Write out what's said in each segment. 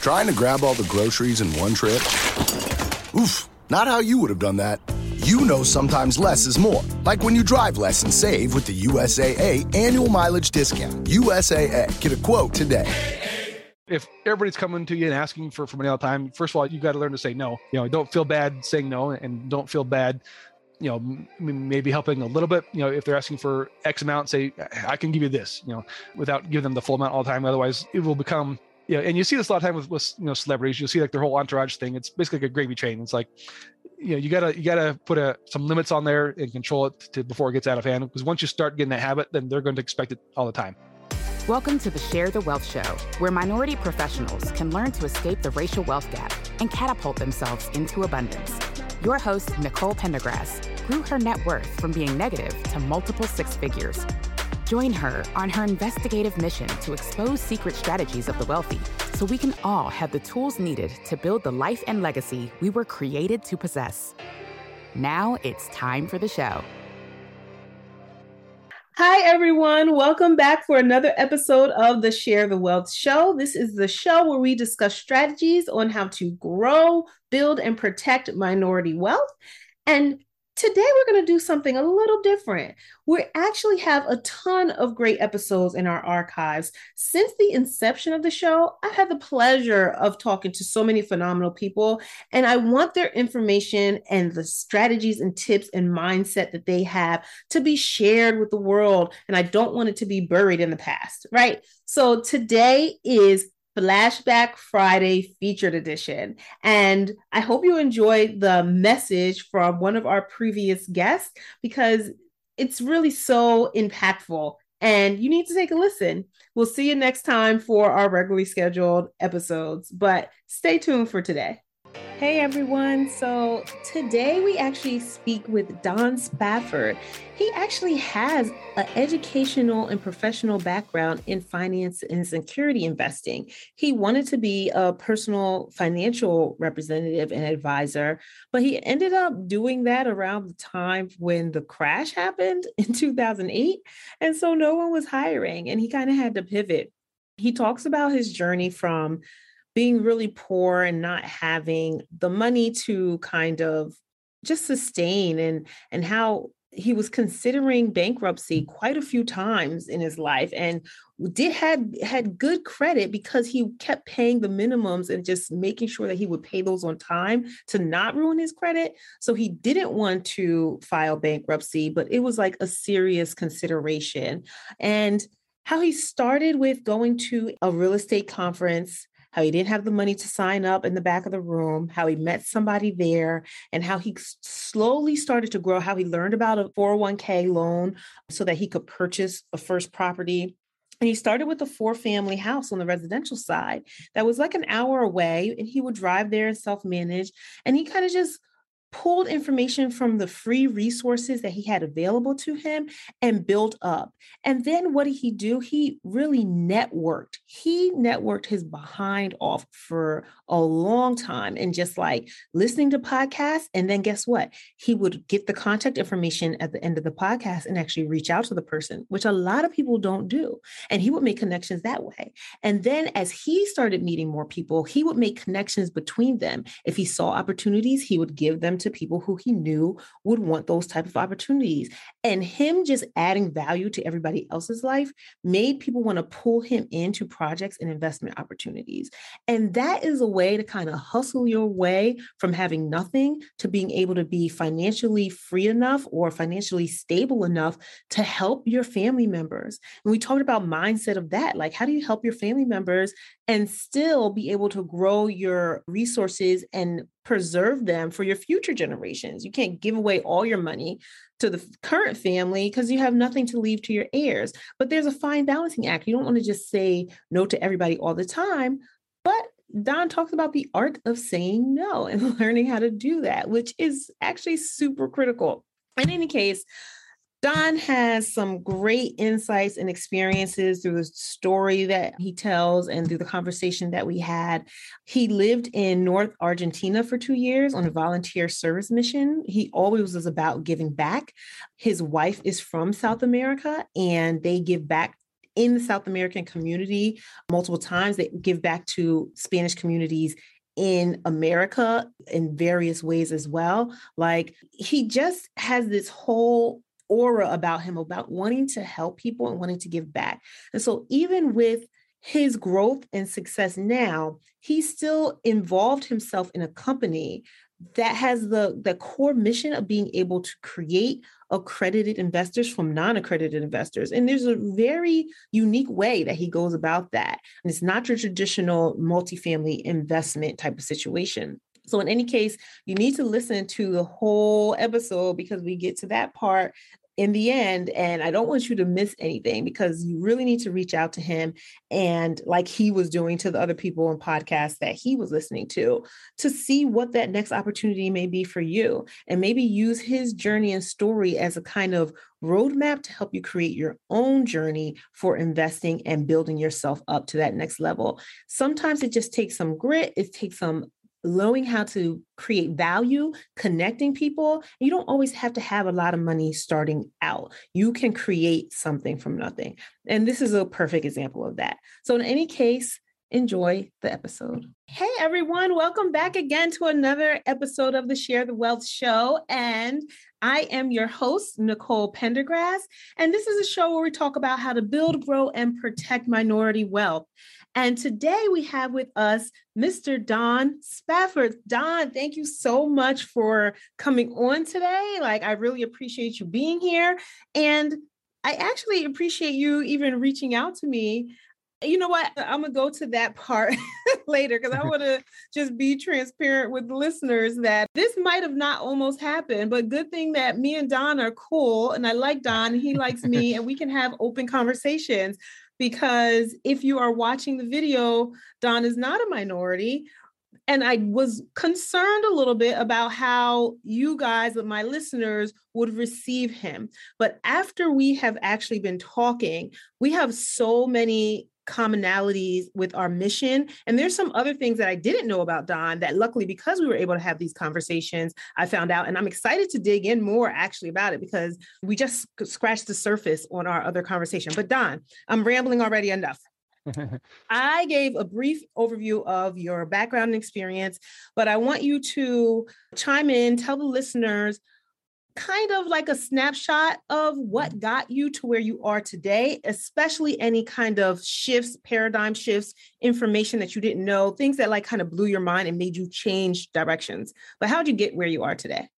Trying to grab all the groceries in one trip? Oof, not how you would have done that. You know sometimes less is more. Like when you drive less and save with the USAA annual mileage discount. USAA, get a quote today. If everybody's coming to you and asking for, for money all the time, first of all, you got to learn to say no. You know, don't feel bad saying no and don't feel bad you know maybe helping a little bit you know if they're asking for x amount say i can give you this you know without giving them the full amount all the time otherwise it will become yeah, and you see this a lot of time with, with you know celebrities. You'll see like their whole entourage thing. It's basically like a gravy train. It's like, you know, you gotta you gotta put a some limits on there and control it to, before it gets out of hand. Because once you start getting that habit, then they're going to expect it all the time. Welcome to the Share the Wealth Show, where minority professionals can learn to escape the racial wealth gap and catapult themselves into abundance. Your host, Nicole Pendergrass, grew her net worth from being negative to multiple six figures Join her on her investigative mission to expose secret strategies of the wealthy so we can all have the tools needed to build the life and legacy we were created to possess. Now it's time for the show. Hi, everyone. Welcome back for another episode of the Share the Wealth Show. This is the show where we discuss strategies on how to grow, build, and protect minority wealth. And Today, we're going to do something a little different. We actually have a ton of great episodes in our archives. Since the inception of the show, I've had the pleasure of talking to so many phenomenal people, and I want their information and the strategies and tips and mindset that they have to be shared with the world. And I don't want it to be buried in the past, right? So today is Flashback Friday featured edition. And I hope you enjoyed the message from one of our previous guests because it's really so impactful and you need to take a listen. We'll see you next time for our regularly scheduled episodes, but stay tuned for today. Hey everyone. So today we actually speak with Don Spafford. He actually has an educational and professional background in finance and security investing. He wanted to be a personal financial representative and advisor, but he ended up doing that around the time when the crash happened in 2008. And so no one was hiring and he kind of had to pivot. He talks about his journey from being really poor and not having the money to kind of just sustain and and how he was considering bankruptcy quite a few times in his life and did had had good credit because he kept paying the minimums and just making sure that he would pay those on time to not ruin his credit. So he didn't want to file bankruptcy but it was like a serious consideration. And how he started with going to a real estate conference how he didn't have the money to sign up in the back of the room, how he met somebody there, and how he slowly started to grow, how he learned about a 401k loan so that he could purchase a first property. And he started with a four family house on the residential side that was like an hour away. And he would drive there and self manage. And he kind of just pulled information from the free resources that he had available to him and built up. And then what did he do? He really networked. He networked his behind off for a long time and just like listening to podcasts. And then guess what? He would get the contact information at the end of the podcast and actually reach out to the person, which a lot of people don't do. And he would make connections that way. And then as he started meeting more people, he would make connections between them. If he saw opportunities, he would give them to people who he knew would want those type of opportunities. And him just adding value to everybody else's life made people want to pull him into projects and investment opportunities. And that is a way to kind of hustle your way from having nothing to being able to be financially free enough or financially stable enough to help your family members. And we talked about mindset of that. Like, how do you help your family members and still be able to grow your resources and preserve them for your future generations. You can't give away all your money to the current family because you have nothing to leave to your heirs. But there's a fine balancing act. You don't want to just say no to everybody all the time, but Don talks about the art of saying no and learning how to do that, which is actually super critical. In any case, Don has some great insights and experiences through the story that he tells and through the conversation that we had. He lived in North Argentina for two years on a volunteer service mission. He always was about giving back. His wife is from South America and they give back in the South American community multiple times. They give back to Spanish communities in America in various ways as well. Like he just has this whole aura about him about wanting to help people and wanting to give back. And so, even with his growth and success now, he still involved himself in a company that has the, the core mission of being able to create accredited investors from non-accredited investors. And there's a very unique way that he goes about that. And it's not your traditional multifamily investment type of situation. So, in any case, you need to listen to the whole episode because we get to that part in the end. And I don't want you to miss anything because you really need to reach out to him and, like he was doing to the other people on podcasts that he was listening to, to see what that next opportunity may be for you. And maybe use his journey and story as a kind of roadmap to help you create your own journey for investing and building yourself up to that next level. Sometimes it just takes some grit, it takes some learning how to create value, connecting people. You don't always have to have a lot of money starting out. You can create something from nothing. And this is a perfect example of that. So, in any case, enjoy the episode. Hey, everyone, welcome back again to another episode of the Share the Wealth Show. And I am your host, Nicole Pendergrass. And this is a show where we talk about how to build, grow, and protect minority wealth. And today we have with us Mr. Don Spafford. Don, thank you so much for coming on today. Like, I really appreciate you being here. And I actually appreciate you even reaching out to me. You know what? I'm going to go to that part later because I want to just be transparent with listeners that this might have not almost happened, but good thing that me and Don are cool and I like Don, he likes me, and we can have open conversations because if you are watching the video, Don is not a minority. And I was concerned a little bit about how you guys, my listeners, would receive him. But after we have actually been talking, we have so many commonalities with our mission. And there's some other things that I didn't know about Don that luckily, because we were able to have these conversations, I found out. And I'm excited to dig in more actually about it because we just scratched the surface on our other conversation. But Don, I'm rambling already enough. I gave a brief overview of your background and experience, but I want you to chime in, tell the listeners kind of like a snapshot of what mm-hmm. got you to where you are today, especially any kind of shifts, paradigm shifts, information that you didn't know, things that like kind of blew your mind and made you change directions. But how'd you get where you are today?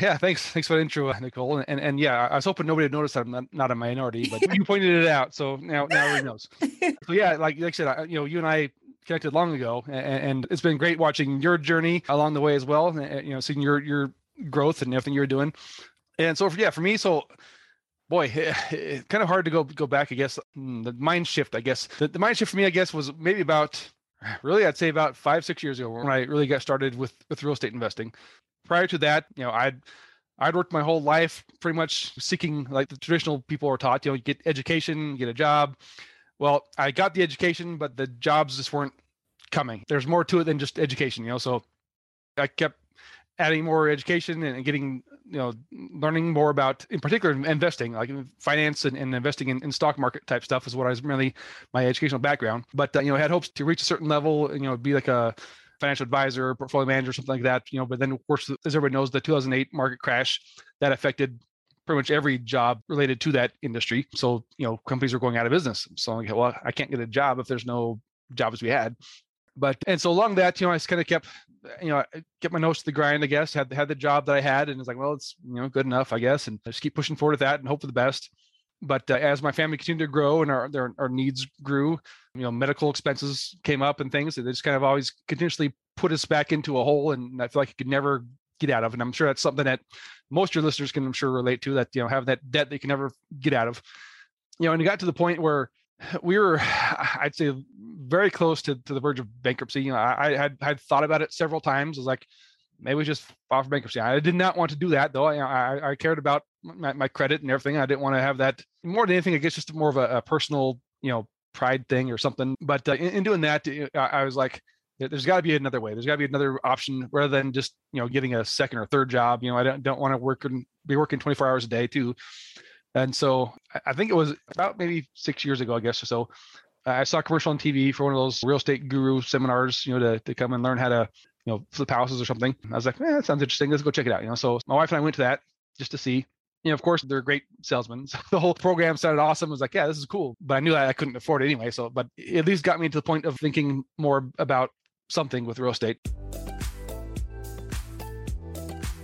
Yeah, thanks. Thanks for the intro, Nicole. And and yeah, I was hoping nobody would notice that I'm not, not a minority, but you pointed it out, so now now everyone knows. So yeah, like like I said, I, you know, you and I connected long ago, and, and, it's been great watching your journey along the way as well. And, you know, seeing your your growth and everything you're doing. And so, for, yeah, for me, so boy, it, it, kind of hard to go go back. I guess hmm, the mind shift. I guess the, the mind shift for me, I guess, was maybe about really, I'd say about five six years ago when I really got started with with real estate investing. Prior to that, you know, I'd I'd worked my whole life pretty much seeking like the traditional people are taught. You know, get education, get a job. Well, I got the education, but the jobs just weren't coming. There's more to it than just education, you know. So I kept adding more education and getting you know learning more about in particular investing like finance and, and investing in, in, stock market type stuff is what i was really my educational background. But uh, you know I had hopes to reach a certain level and you know be like a financial advisor portfolio manager something like that you know but then of course as everybody knows the 2008 market crash that affected pretty much every job related to that industry. So you know companies are going out of business. So I'm like, well i can't get a job if there's no jobs we had but and so along that, you know, I just kind of kept, you know, kept my nose to the grind. I guess had had the job that I had, and it's like, well, it's you know good enough, I guess, and I just keep pushing forward with that and hope for the best. But uh, as my family continued to grow and our their, our needs grew, you know, medical expenses came up and things, and they just kind of always continuously put us back into a hole, and I feel like I could never get out of. And I'm sure that's something that most of your listeners can, I'm sure, relate to. That you know, have that debt that you can never get out of. You know, and it got to the point where we were, I'd say, very close to, to the verge of bankruptcy. You know, I, I had had thought about it several times. I was like, maybe just file for bankruptcy. I did not want to do that though. I, I, I cared about my, my, credit and everything. I didn't want to have that more than anything. I guess just more of a, a personal, you know, pride thing or something. But uh, in, in, doing that, I, I was like, there's got to be another way. There's got to be another option rather than just you know getting a second or third job. You know, I don't don't want to work and be working 24 hours a day too. And so I think it was about maybe six years ago, I guess or so. I saw a commercial on TV for one of those real estate guru seminars, you know, to, to come and learn how to, you know, flip houses or something. I was like, man, that sounds interesting. Let's go check it out. You know, so my wife and I went to that just to see. You know, of course, they're great salesmen. So the whole program sounded awesome. I was like, yeah, this is cool. But I knew that I couldn't afford it anyway. So, but it at least got me to the point of thinking more about something with real estate.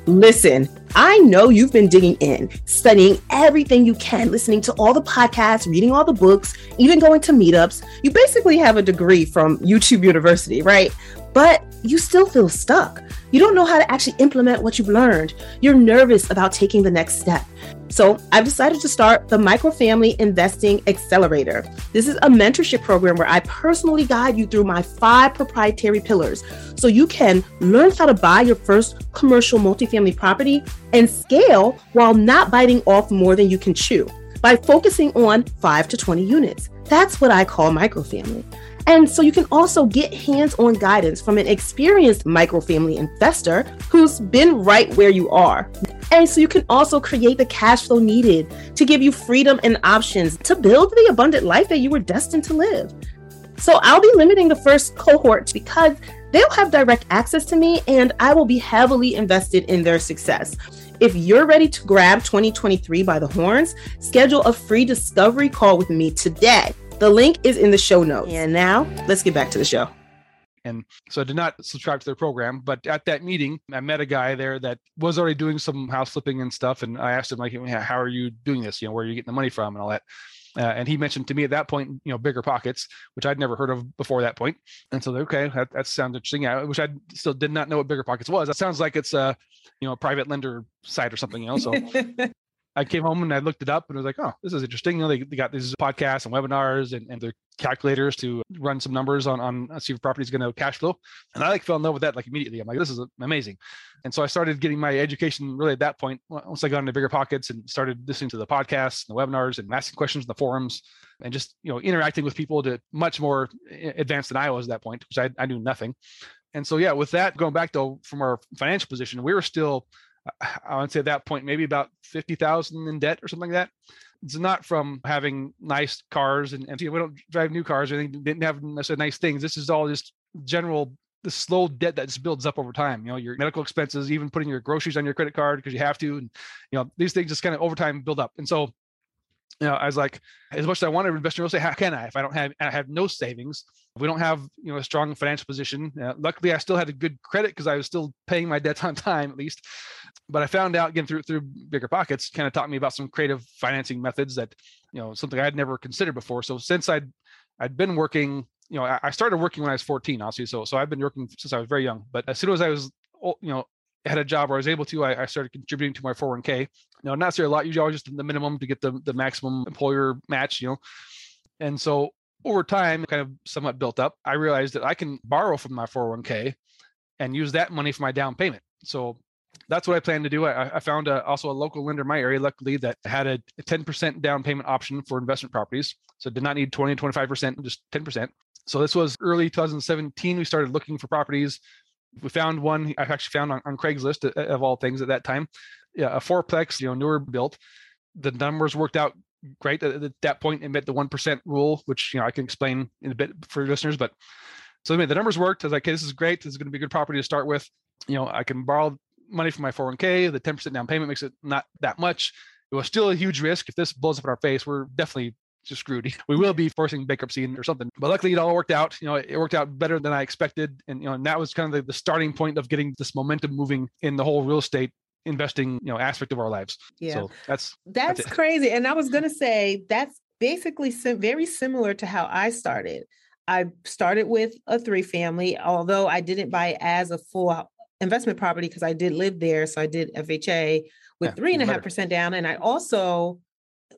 Listen, I know you've been digging in, studying everything you can, listening to all the podcasts, reading all the books, even going to meetups. You basically have a degree from YouTube University, right? But you still feel stuck. You don't know how to actually implement what you've learned. You're nervous about taking the next step. So I've decided to start the Microfamily Investing Accelerator. This is a mentorship program where I personally guide you through my five proprietary pillars so you can learn how to buy your first commercial multifamily property and scale while not biting off more than you can chew by focusing on 5 to 20 units. That's what I call microfamily. And so you can also get hands on guidance from an experienced microfamily investor who's been right where you are. And so you can also create the cash flow needed to give you freedom and options to build the abundant life that you were destined to live. So I'll be limiting the first cohort because they'll have direct access to me and I will be heavily invested in their success. If you're ready to grab 2023 by the horns, schedule a free discovery call with me today. The link is in the show notes. And now let's get back to the show. And so I did not subscribe to their program, but at that meeting, I met a guy there that was already doing some house flipping and stuff. And I asked him, like, how are you doing this? You know, where are you getting the money from and all that? Uh, and he mentioned to me at that point, you know, BiggerPockets, which I'd never heard of before that point. And so, okay, that, that sounds interesting. I wish I still did not know what BiggerPockets was. That sounds like it's a, you know, a private lender site or something, you know. So I came home and I looked it up and was like, oh, this is interesting. You know, they, they got these podcasts and webinars and, and their calculators to run some numbers on on uh, see if property is going to cash flow. And I like fell in love with that like immediately. I'm like, this is amazing. And so I started getting my education really at that point. Once I got into BiggerPockets and started listening to the podcasts and the webinars and asking questions in the forums and just you know interacting with people to much more advanced than I was at that point, which I, I knew nothing. And so yeah, with that going back though from our financial position, we were still I would say at that point, maybe about 50,000 in debt or something like that. It's not from having nice cars and, and we don't drive new cars or anything, didn't have necessarily nice things. This is all just general, the slow debt that just builds up over time. You know, your medical expenses, even putting your groceries on your credit card because you have to. And, you know, these things just kind of over time build up. And so you know, I was like, as much as I want to invest in real estate, how can I? If I don't have, I have no savings. If we don't have, you know, a strong financial position. Uh, luckily, I still had a good credit because I was still paying my debts on time, at least. But I found out again through through BiggerPockets, kind of taught me about some creative financing methods that, you know, something I had never considered before. So since I'd I'd been working, you know, I, started working when I was 14, obviously. So so I've been working since I was very young. But as soon as I was, you know, had a job where I was able to, I, I started contributing to my 401k. Now, not necessarily a lot, usually just the minimum to get the, the maximum employer match, you know. And so over time, kind of somewhat built up, I realized that I can borrow from my 401k and use that money for my down payment. So that's what I plan to do. I, I found a, also a local lender in my area, luckily, that had a 10% down payment option for investment properties. So did not need 20 25%, just 10%. So this was early 2017. We started looking for properties we found one I actually found on, on Craigslist uh, of all things at that time. Yeah, a fourplex, you know, newer built. The numbers worked out great at, at that point. It met the one percent rule, which you know I can explain in a bit for listeners. But so the numbers worked. I was like, okay, this is great. This is going to be a good property to start with. You know, I can borrow money from my 401k. The 10% down payment makes it not that much. It was still a huge risk. If this blows up in our face, we're definitely just screwed. We will be forcing bankruptcy or something. But luckily, it all worked out. You know, it worked out better than I expected, and you know, and that was kind of the, the starting point of getting this momentum moving in the whole real estate investing, you know, aspect of our lives. Yeah, so that's that's, that's crazy. And I was gonna say that's basically sim- very similar to how I started. I started with a three family, although I didn't buy as a full investment property because I did live there. So I did FHA with three and a half percent down. And I also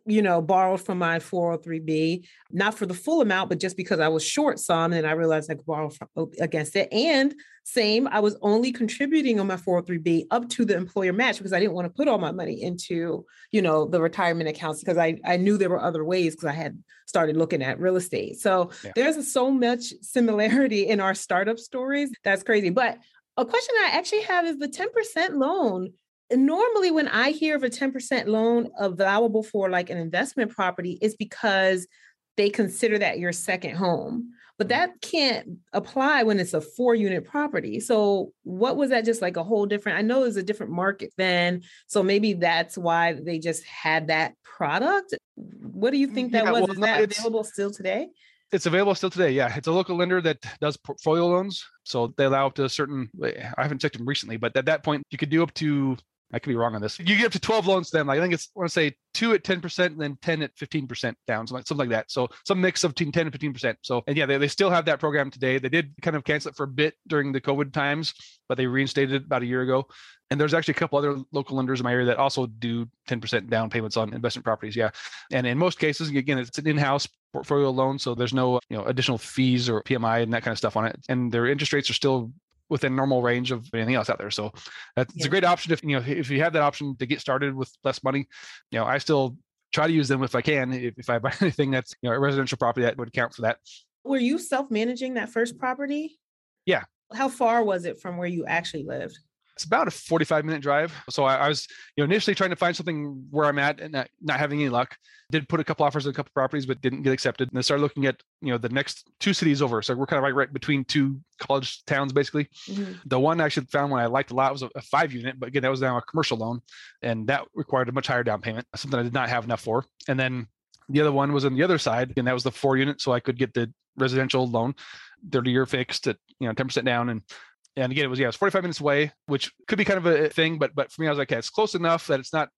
you know, borrowed from my 403b, not for the full amount, but just because I was short some, and I realized I could borrow from, against it. And same, I was only contributing on my 403b up to the employer match because I didn't want to put all my money into, you know, the retirement accounts because I, I knew there were other ways because I had started looking at real estate. So yeah. there's so much similarity in our startup stories. That's crazy. But a question I actually have is the 10% loan normally when I hear of a 10% loan available for like an investment property, it's because they consider that your second home. But mm-hmm. that can't apply when it's a four unit property. So, what was that just like a whole different? I know it's a different market then. So, maybe that's why they just had that product. What do you think mm-hmm. that yeah, was? Well, Is that available still today? It's available still today. Yeah, it's a local lender that does portfolio loans. So they allow up to a certain. I haven't checked them recently, but at that point, you could do up to I could be wrong on this. You get up to 12 loans to them. Like I think it's I want to say two at 10% and then 10 at 15% down, something like, something like that. So some mix of between 10 and 15%. So and yeah, they, they still have that program today. They did kind of cancel it for a bit during the COVID times, but they reinstated it about a year ago. And there's actually a couple other local lenders in my area that also do 10% down payments on investment properties. Yeah. And in most cases, again, it's an in-house portfolio loan. So there's no, you know, additional fees or PMI and that kind of stuff on it. And their interest rates are still within normal range of anything else out there. So that's yeah. a great option if you know if you have that option to get started with less money. You know, I still try to use them if I can. If, if I buy anything that's you know a residential property that would count for that. Were you self managing that first property? Yeah. How far was it from where you actually lived? It's about a 45 minute drive. So I, I, was, you know, initially trying to find something where I'm at and not, not, having any luck. Did put a couple offers on a couple properties, but didn't get accepted. And I started looking at, you know, the next two cities over. So we're kind of right, right between two college towns, basically. Mm-hmm. The one I actually found one I liked a lot was a, a five unit, but again, that was now a commercial loan and that required a much higher down payment, something I did not have enough for. And then the other one was on the other side, and that was the four unit. So I could get the residential loan, 30 year fixed at, you know, 10% down and and again, it was yeah, it was 45 minutes away, which could be kind of a thing, but but for me, I was like, okay, it's close enough that it's not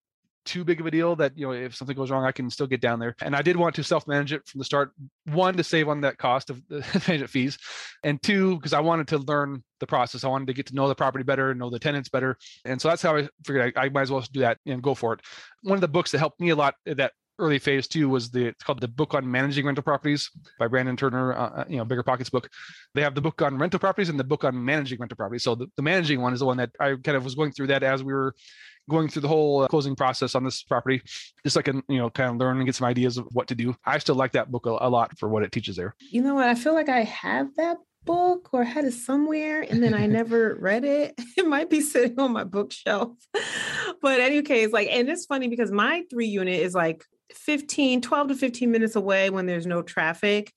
too big of a deal that you know if something goes wrong i can still get down there. And i did want to self-manage it from the start. One to save on that cost of the management fees and two because i wanted to learn the process. I wanted to get to know the property better know the tenants better. And so that's how i figured i, I might as well do that and go for it. One of the books that helped me a lot uh, that early phase two was the it's called the book on managing rental properties by Brandon Turner, uh, uh, you know, BiggerPockets book. They have the book on rental properties and the book on managing rental properties. So the, the managing one is the one that I kind of was going through that as we were going through the whole uh, closing process on this property, just so I can, you know, kind of learn and get some ideas of what to do. I still like that book a, a lot for what it teaches there. You know what? I feel like I have that book or had it somewhere and then I never read it. It might be sitting on my bookshelf. but any case, like, and it's funny because my three unit is like 15, 12 to 15 minutes away when there's no traffic.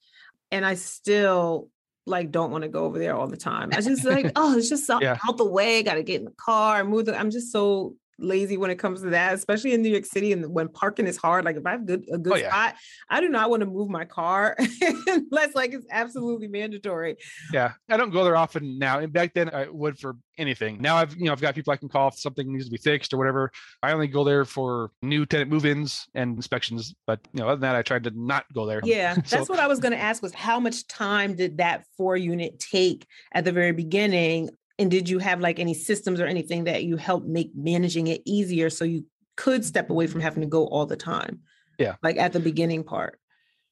And I still like don't want to go over there all the time. I just like, oh, it's just out, yeah. out the way. Got to get in the car, move. The, I'm just so lazy when it comes to that, especially in New York City and when parking is hard. Like if I have good a good oh, yeah. spot, I do not want to move my car unless like it's absolutely mandatory. Yeah, I don't go there often now. And back then I would for anything. Now I've you know I've got people I can call if something needs to be fixed or whatever. I only go there for new tenant move-ins and inspections. But you know other than that, I tried to not go there. Yeah, so, that's what I was going to ask was how much time did that four unit take at the very beginning and did you have like any systems or anything that you helped make managing it easier so you could step away from having to go all the time? Yeah. Like at the beginning part.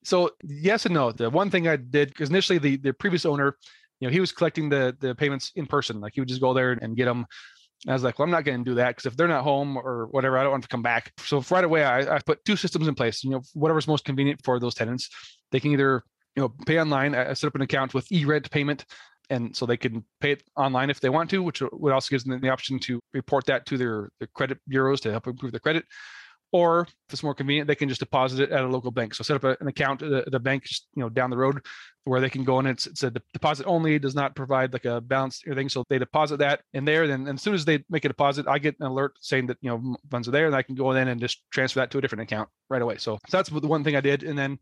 So yes and no. The one thing I did because initially the the previous owner, you know, he was collecting the the payments in person. Like he would just go there and get them. I was like, well, I'm not going to do that because if they're not home or whatever, I don't want to come back. So right away, I, I put two systems in place. You know, whatever's most convenient for those tenants, they can either you know pay online. I set up an account with eRentPayment and so they can pay it online if they want to, which uh, would also gives them the option to report that to their, their credit bureaus to help improve their credit. Or if it's more convenient, they can just deposit it at a local bank. So set up a, an account uh, at the bank, just, you know, down the road where they can go and it's, it's a deposit only, does not provide like a balance or thing. So they deposit that in there. Then as soon as they make a deposit, I get an alert saying that, you know, funds are there and I can go in and just transfer that to a different account right away. So, so that's the one thing I did. And then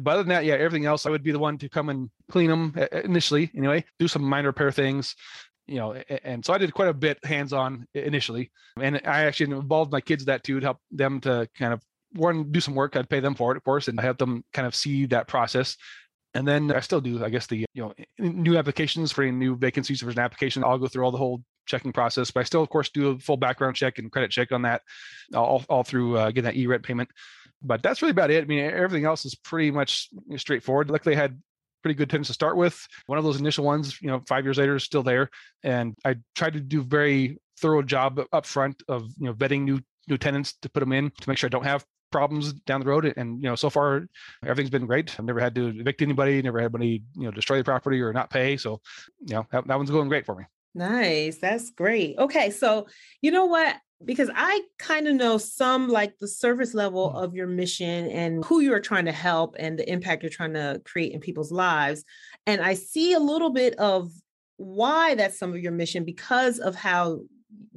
but other than that, yeah, everything else, I would be the one to come and clean them uh, initially, anyway, do some minor repair things, you know. And so I did quite a bit hands on initially. And I actually involved my kids that too to help them to kind of one, do some work. I'd pay them for it, of course, and help them kind of see that process. And then I still do, I guess, the you know new applications for any new vacancies. If there's an application, I'll go through all the whole checking process. But I still, of course, do a full background check and credit check on that, all all through uh, getting that eRentPayment but that's really about it. I mean, everything else is pretty much straightforward. Luckily, I had pretty good tenants to start with. One of those initial ones, you know, five years later is still there. And I tried to do very thorough job up front of, you know, vetting new new tenants to put them in to make sure I don't have problems down the road. And you know, so far everything's been great. I've never had to evict anybody, never had anybody, you know, destroy the property or not pay. So, you know, that, that one's going great for me. Nice. That's great. Okay. So, you know what? Because I kind of know some like the service level mm. of your mission and who you are trying to help and the impact you're trying to create in people's lives. And I see a little bit of why that's some of your mission because of how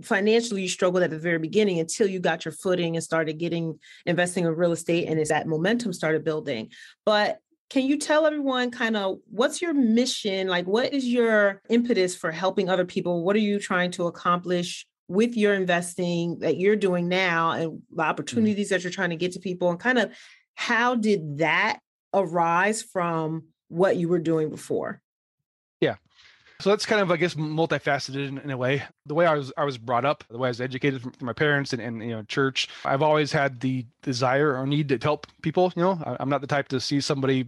financially you struggled at the very beginning until you got your footing and started getting investing in real estate and as that momentum started building but can you tell everyone kind of what's your mission? Like what is your impetus for helping other people? What are you trying to accomplish with your investing that you're doing now and the mm. opportunities that you're trying to get to people? And kind of how did that arise from what you were doing before? Yeah so that's kind of, I guess, multifaceted in, in, a way. The way I was, I was brought up, the way I was educated from, from my parents and, and, you know, church. I've always had the desire or need to help people. You know, I, I'm not the type to see somebody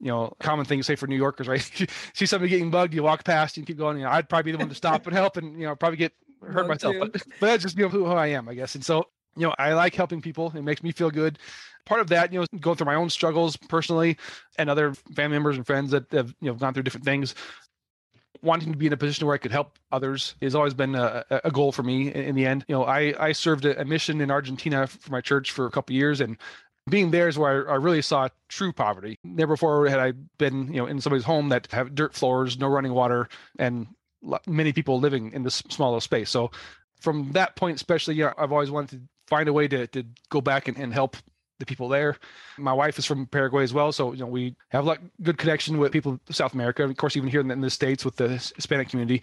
you know, common thing to say for New Yorkers, right? see somebody getting bugged, you walk past and keep going. You know, I'd probably be the one to stop and help, and you know, probably get hurt myself. But, but that's just you know who, who I am, I guess. And so, you know, I like helping people. It makes me feel good. Part of that, you know, going through my own struggles personally, and other family members and friends that have you know gone through different things wanting to be in a position where I could help others has always been a, a goal for me in, the end. You know, I, I served a, mission in Argentina for my church for a couple years and being there is where I, I, really saw true poverty. Never before had I been, you know, in somebody's home that have dirt floors, no running water, and many people living in this smaller space. So from that point, especially, yeah, I've always wanted to find a way to, to go back and, and help the people there. My wife is from Paraguay as well, so you know we have like good connection with people South America, of course, even here in the, in the states with the Hispanic community.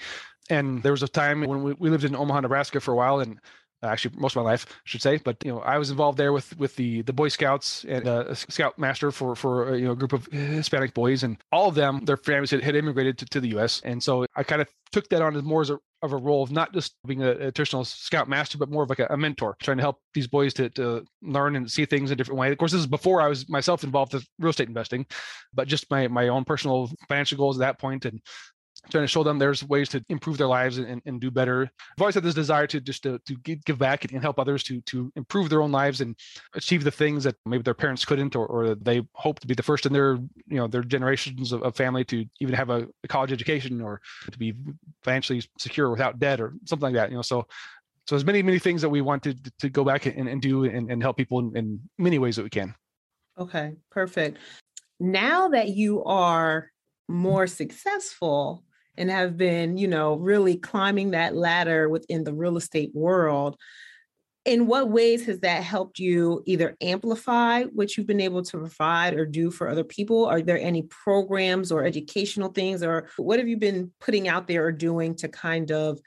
And there was a time when we, we lived in Omaha, Nebraska for a while, and actually most of my life, I should say. But you know, I was involved there with with the the Boy Scouts and uh, a scout master for for uh, you know a group of Hispanic boys, and all of them, their families had, had immigrated to, to the U.S. And so I kind of took that on as more as a of a role of not just being a, a traditional scout master, but more of like a, a, mentor, trying to help these boys to, to learn and see things in a different way. Of course, this is before I was myself involved with real estate investing, but just my my own personal financial goals at that point and trying to show them there's ways to improve their lives and, and do better. I've always had this desire to just to, to give back and help others to to improve their own lives and achieve the things that maybe their parents couldn't or, or they hope to be the first in their you know their generations of, of family to even have a, a, college education or to be financially secure without debt or something like that. You know, so so there's many many things that we want to to go back and, and do and, and help people in, in many ways that we can. Okay, perfect. Now that you are more successful and have been, you know, really climbing that ladder within the real estate world. In what ways has that helped you either amplify what you've been able to provide or do for other people? Are there any programs or educational things, or what have you been putting out there or doing to kind of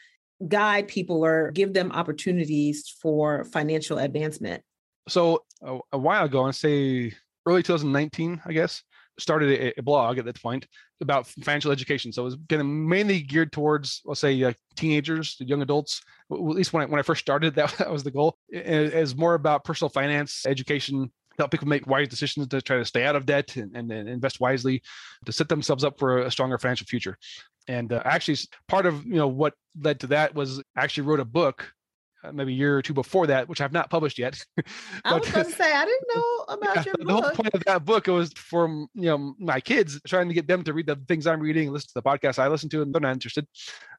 guide people or give them opportunities for financial advancement? So, a, a while ago, I say early 2019, I guess, started a, a, blog at that point about financial education. So it was kind of mainly geared towards, let's say, uh, teenagers, young adults. At least when I, when I first started, that, that was the goal. It, it was more about personal finance education, help people make wise decisions to try to stay out of debt and, and, and invest wisely, to set themselves up for a stronger financial future. And uh, actually, part of you know what led to that was actually wrote a book uh, maybe a year or two before that, which I've not published yet. but, I was going to say I didn't know about your book. The whole point of that book was for you know my kids, trying to get them to read the things I'm reading, listen to the podcast I listen to, and they're not interested.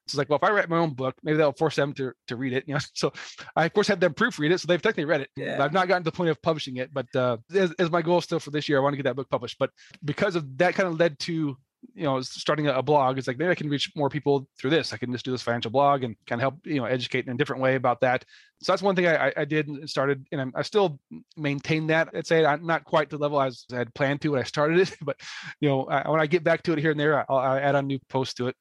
It's like, well, if I write my own book, maybe that'll force them to to read it. You know, so I of course have them proofread it, so they've technically read it. Yeah. I've not gotten to the point of publishing it, but uh, as, as my goal still for this year, I want to get that book published. But because of that, kind of led to you know starting a, blog it's like maybe i can reach more people through this. I can just do this financial blog and kind of help you know educate in a different way about that. So that's one thing i, I did and started and i still maintain that i'd say i'm not quite the level i, I had planned to when i started it but you know I, when i get back to it here and there i'll, I'll add on new posts to it.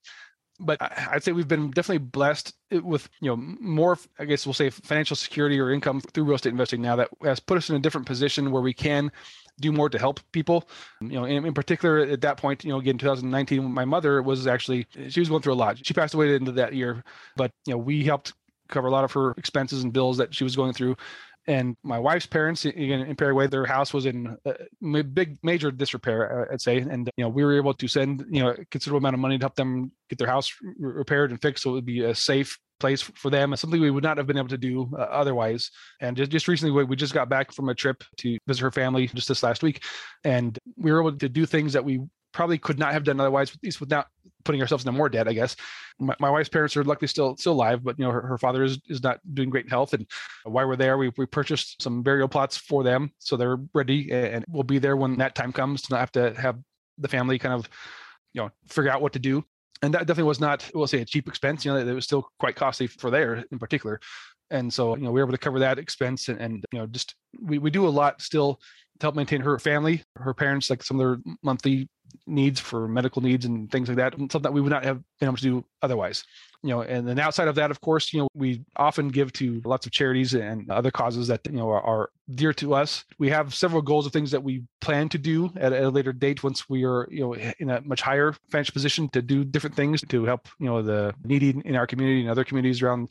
But I'd say we've been definitely blessed eh, with you know more I guess we'll say financial security or income through real estate investing now that has put us in a different position where we can do more to help people. You know, in, in particular at that point, you know, again, 2019, my mother was actually she was going through a lot. She passed away at the end of that year, but you know, we helped cover a lot of her expenses and bills that she was going through. And my wife's parents in, in Paraguay, their house was in a big, major disrepair, uh, I'd say. And, you know, we were able to send, you know, a considerable amount of money to help them get their house repaired and fixed so it would be a safe place for them and something we would not have been able to do uh, otherwise and just, just recently we just got back from a trip to visit her family just this last week and we were able to do things that we probably could not have done otherwise, at least without putting ourselves into more debt, I guess. My, my, wife's parents are luckily still still alive, but you know her, her father is, is not doing great health. And while we're there, we, we purchased some burial plots for them, so they're ready and we'll be there when that time comes to not have to have the family kind of you know figure out what to do. And that definitely was not, we'll say, a cheap expense. You know, it was still quite costly for there in particular. And so, you know, we were able to cover that expense and, and you know, just we, we do a lot still to help maintain her family, her parents, like some of their monthly needs for medical needs and things like that, something that we would not have been able to do otherwise. You know, and then outside of that, of course, you know, we often give to lots of charities and other causes that you know are, are dear to us. We have several goals of things that we plan to do at, at a later date once we are, you know, in a much higher financial position to do different things to help, you know, the needy in our community and other communities around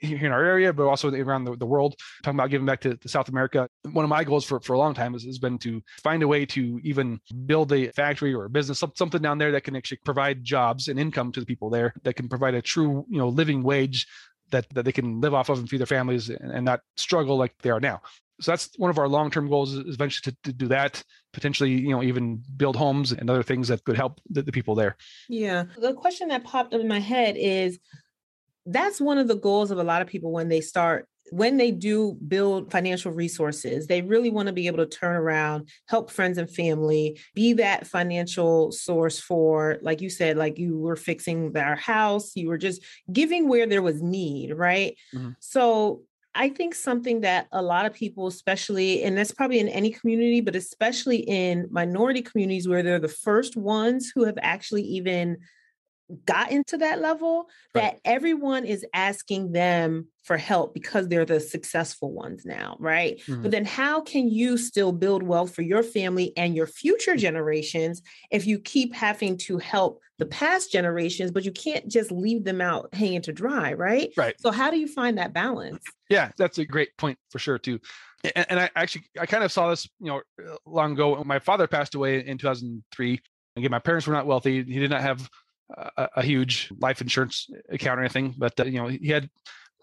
here in our area, but also around the, the world. Talking about giving back to, to, South America. One of my goals for, for a long time has, has, been to find a way to even build a factory or a business, something down there that can actually provide jobs and income to the people there, that can provide a true, you know, living wage that, that they can live off of and feed their families and, and not struggle like they are now. So that's one of our long-term goals is eventually to, to, do that, potentially, you know, even build homes and other things that could help the, the people there. Yeah. The question that popped up in my head is that's one of the goals of a lot of people when they start when they do build financial resources, they really want to be able to turn around, help friends and family, be that financial source for, like you said, like you were fixing their house, you were just giving where there was need, right? Mm-hmm. So I think something that a lot of people, especially, and that's probably in any community, but especially in minority communities where they're the first ones who have actually even gotten to that level right. that everyone is asking them for help because they're the successful ones now, right? Mm-hmm. But then how can you still build wealth for your family and your future generations if you keep having to help the past generations, but you can't just leave them out hanging to dry, right? Right. So how do you find that balance? Yeah, that's a great point for sure too. And, and I actually I kind of saw this, you know, long ago. When my father passed away in 2003. Again, my parents were not wealthy. He did not have a, a, huge life insurance account or anything, but uh, you know he had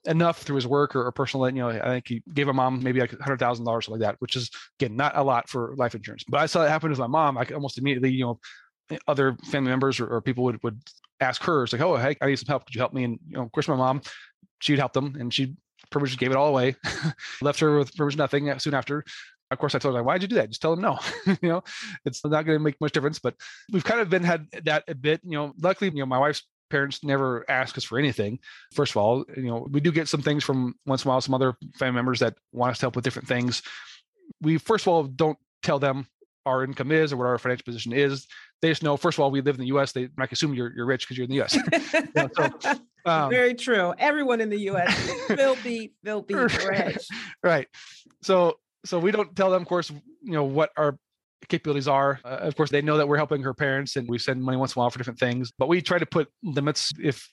enough through his work or, or, personal. You know, I think he gave a mom maybe like hundred thousand dollars something like that, which is again not a lot for life insurance. But I saw it happen with my mom. I almost immediately, you know, other family members or, or people would would ask her, it's like, oh, hey, I need some help. Could you help me? And you know, of course, my mom, she'd help them, and she pretty much gave it all away, left her with pretty much nothing soon after of course, I told her, why'd you do that? Just tell them no. you know, it's not going to make much difference. But we've kind of been had that a bit. You know, luckily, you know, my wife's parents never ask us for anything. First of all, you know, we do get some things from once in a while, some other family members that want us to help with different things. We first of all don't tell them our income is or what our financial position is. They just know, first of all, we live in the US. They might assume you're, you're rich because you're in the US. you know, so, um, Very true. Everyone in the US will be, will be rich. Right. So so we don't tell them, of course, you know, what our capabilities are. Uh, of course, they know that we're helping her parents and we send money once in a while for different things, but we try to put limits if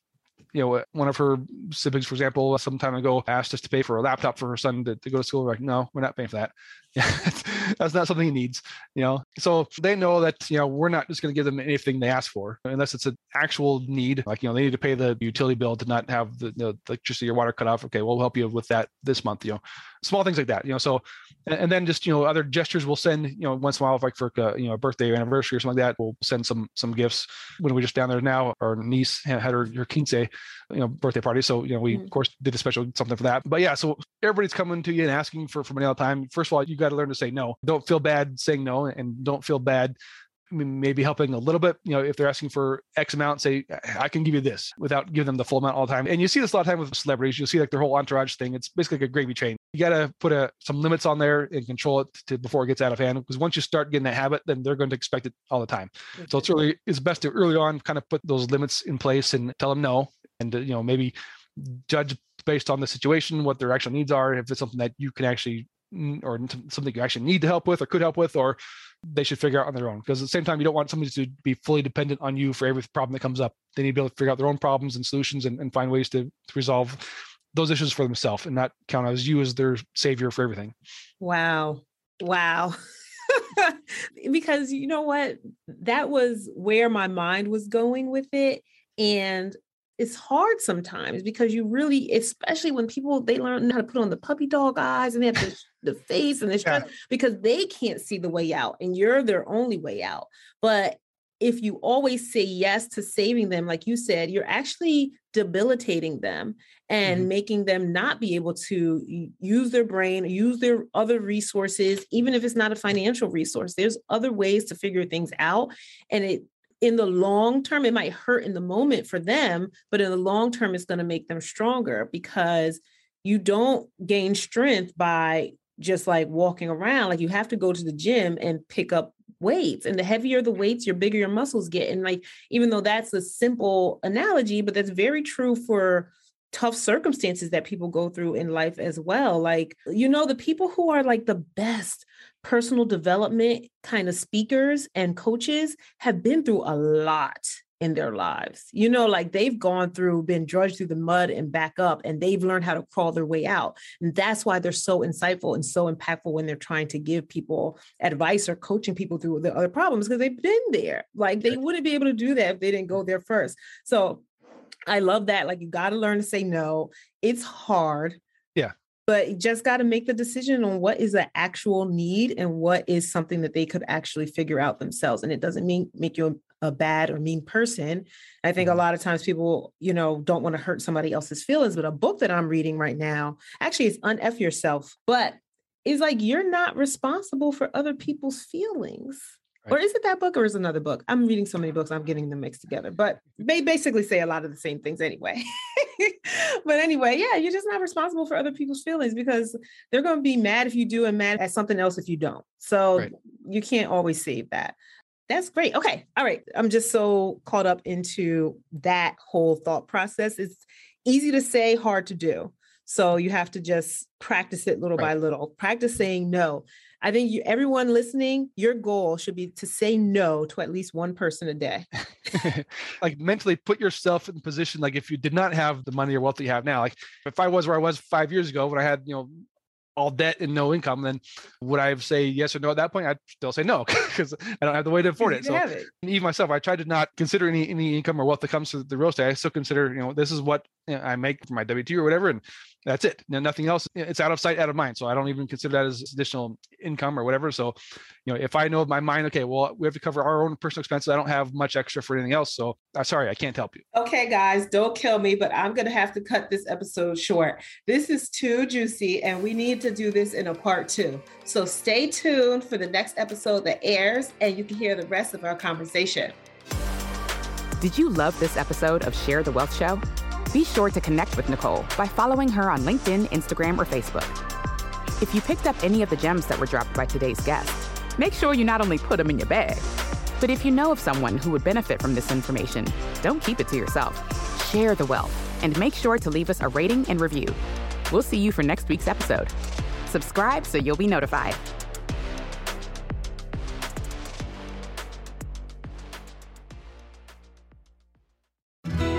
you know, one of her siblings, for example, some time ago asked us to pay for a laptop for her son to, to go to school. We're like, no, we're not paying for that. that's not something he needs, you know. So they know that, you know, we're not just going to give them anything they ask for unless it's an actual need. Like, you know, they need to pay the utility bill to not have the, the electricity or water cut off. Okay, we'll help you with that this month, you know, small things like that, you know. So, and then just, you know, other gestures we'll send, you know, once in a while, like for, a, you know, a birthday or anniversary or something like that, we'll send some, some gifts. When we're just down there now, our niece had her, her quince, you know, birthday party. So, you know, we, mm-hmm. of course, did a special something for that. But yeah, so everybody's coming to you and asking for, for money all the time. First of all, you got to learn to say no. Don't feel bad saying no, and don't feel bad maybe helping a little bit. You know, if they're asking for X amount, say I can give you this without giving them the full amount all the time. And you see this a lot of time with celebrities. You'll see like their whole entourage thing. It's basically like a gravy train. You got to put a, some limits on there and control it to before it gets out of hand. Because once you start getting that habit, then they're going to expect it all the time. So it's really it's best to early on kind of put those limits in place and tell them no, and uh, you know maybe judge based on the situation what their actual needs are. If it's something that you can actually or something you actually need to help with or could help with, or they should figure out on their own. Because at the same time, you don't want somebody to be fully dependent on you for every problem that comes up. They need to be able to figure out their own problems and solutions and, and find ways to, to resolve those issues for themselves and not count as you as their savior for everything. Wow. Wow. because you know what? That was where my mind was going with it. And it's hard sometimes because you really, especially when people they learn how to put on the puppy dog eyes and they have the, the face and the stress yeah. because they can't see the way out and you're their only way out. But if you always say yes to saving them, like you said, you're actually debilitating them and mm-hmm. making them not be able to use their brain, use their other resources, even if it's not a financial resource. There's other ways to figure things out. And it in the long term, it might hurt in the moment for them, but in the long term, it's going to make them stronger because you don't gain strength by just like walking around. Like you have to go to the gym and pick up weights. And the heavier the weights, your bigger your muscles get. And like, even though that's a simple analogy, but that's very true for tough circumstances that people go through in life as well. Like, you know, the people who are like the best personal development kind of speakers and coaches have been through a lot in their lives. You know, like they've gone through, been drudged through the mud and back up, and they've learned how to crawl their way out. And that's why they're so insightful and so impactful when they're trying to give people advice or coaching people through the other problems because they've been there. Like they wouldn't be able to do that if they didn't go there first. So I love that. Like you got to learn to say no. It's hard. But you just got to make the decision on what is an actual need and what is something that they could actually figure out themselves. And it doesn't mean make you a, bad or mean person. I think mm-hmm. a lot of times people, you know, don't want to hurt somebody else's feelings. But a book that I'm reading right now actually is Unf Yourself, but it's like you're not responsible for other people's feelings. Or is it that book or is another book? I'm reading so many books, I'm getting them mixed together, but they basically say a lot of the same things anyway. but anyway, yeah, you're just not responsible for other people's feelings because they're going to be mad if you do and mad at something else if you don't. So right. you can't always save that. That's great. Okay. All right. I'm just so caught up into that whole thought process. It's easy to say, hard to do. So you have to just practice it little right. by little. Practice saying no. I think you, everyone listening, your goal should be to say no to at least one person a day. like mentally put yourself in position. Like if you did not have the money or wealth that you have now, like if I was where I was five years ago when I had, you know, all debt and no income, then would I say yes or no at that point? I'd still say no because I don't have the way to afford it. So it. even myself, I tried to not consider any any income or wealth that comes to the real estate. I still consider, you know, this is what I make for my W two or whatever, and that's it. Now, nothing else. It's out of sight, out of mind. So I don't even consider that as additional income or whatever. So, you know, if I know of my mind, okay, well, we have to cover our own personal expenses. I don't have much extra for anything else. So I'm sorry, I can't help you. Okay, guys, don't kill me, but I'm going to have to cut this episode short. This is too juicy, and we need to do this in a part two. So stay tuned for the next episode that airs, and you can hear the rest of our conversation. Did you love this episode of Share the Wealth Show? Be sure to connect with Nicole by following her on LinkedIn, Instagram, or Facebook. If you picked up any of the gems that were dropped by today's guest, make sure you not only put them in your bag, but if you know of someone who would benefit from this information, don't keep it to yourself. Share the wealth and make sure to leave us a rating and review. We'll see you for next week's episode. Subscribe so you'll be notified.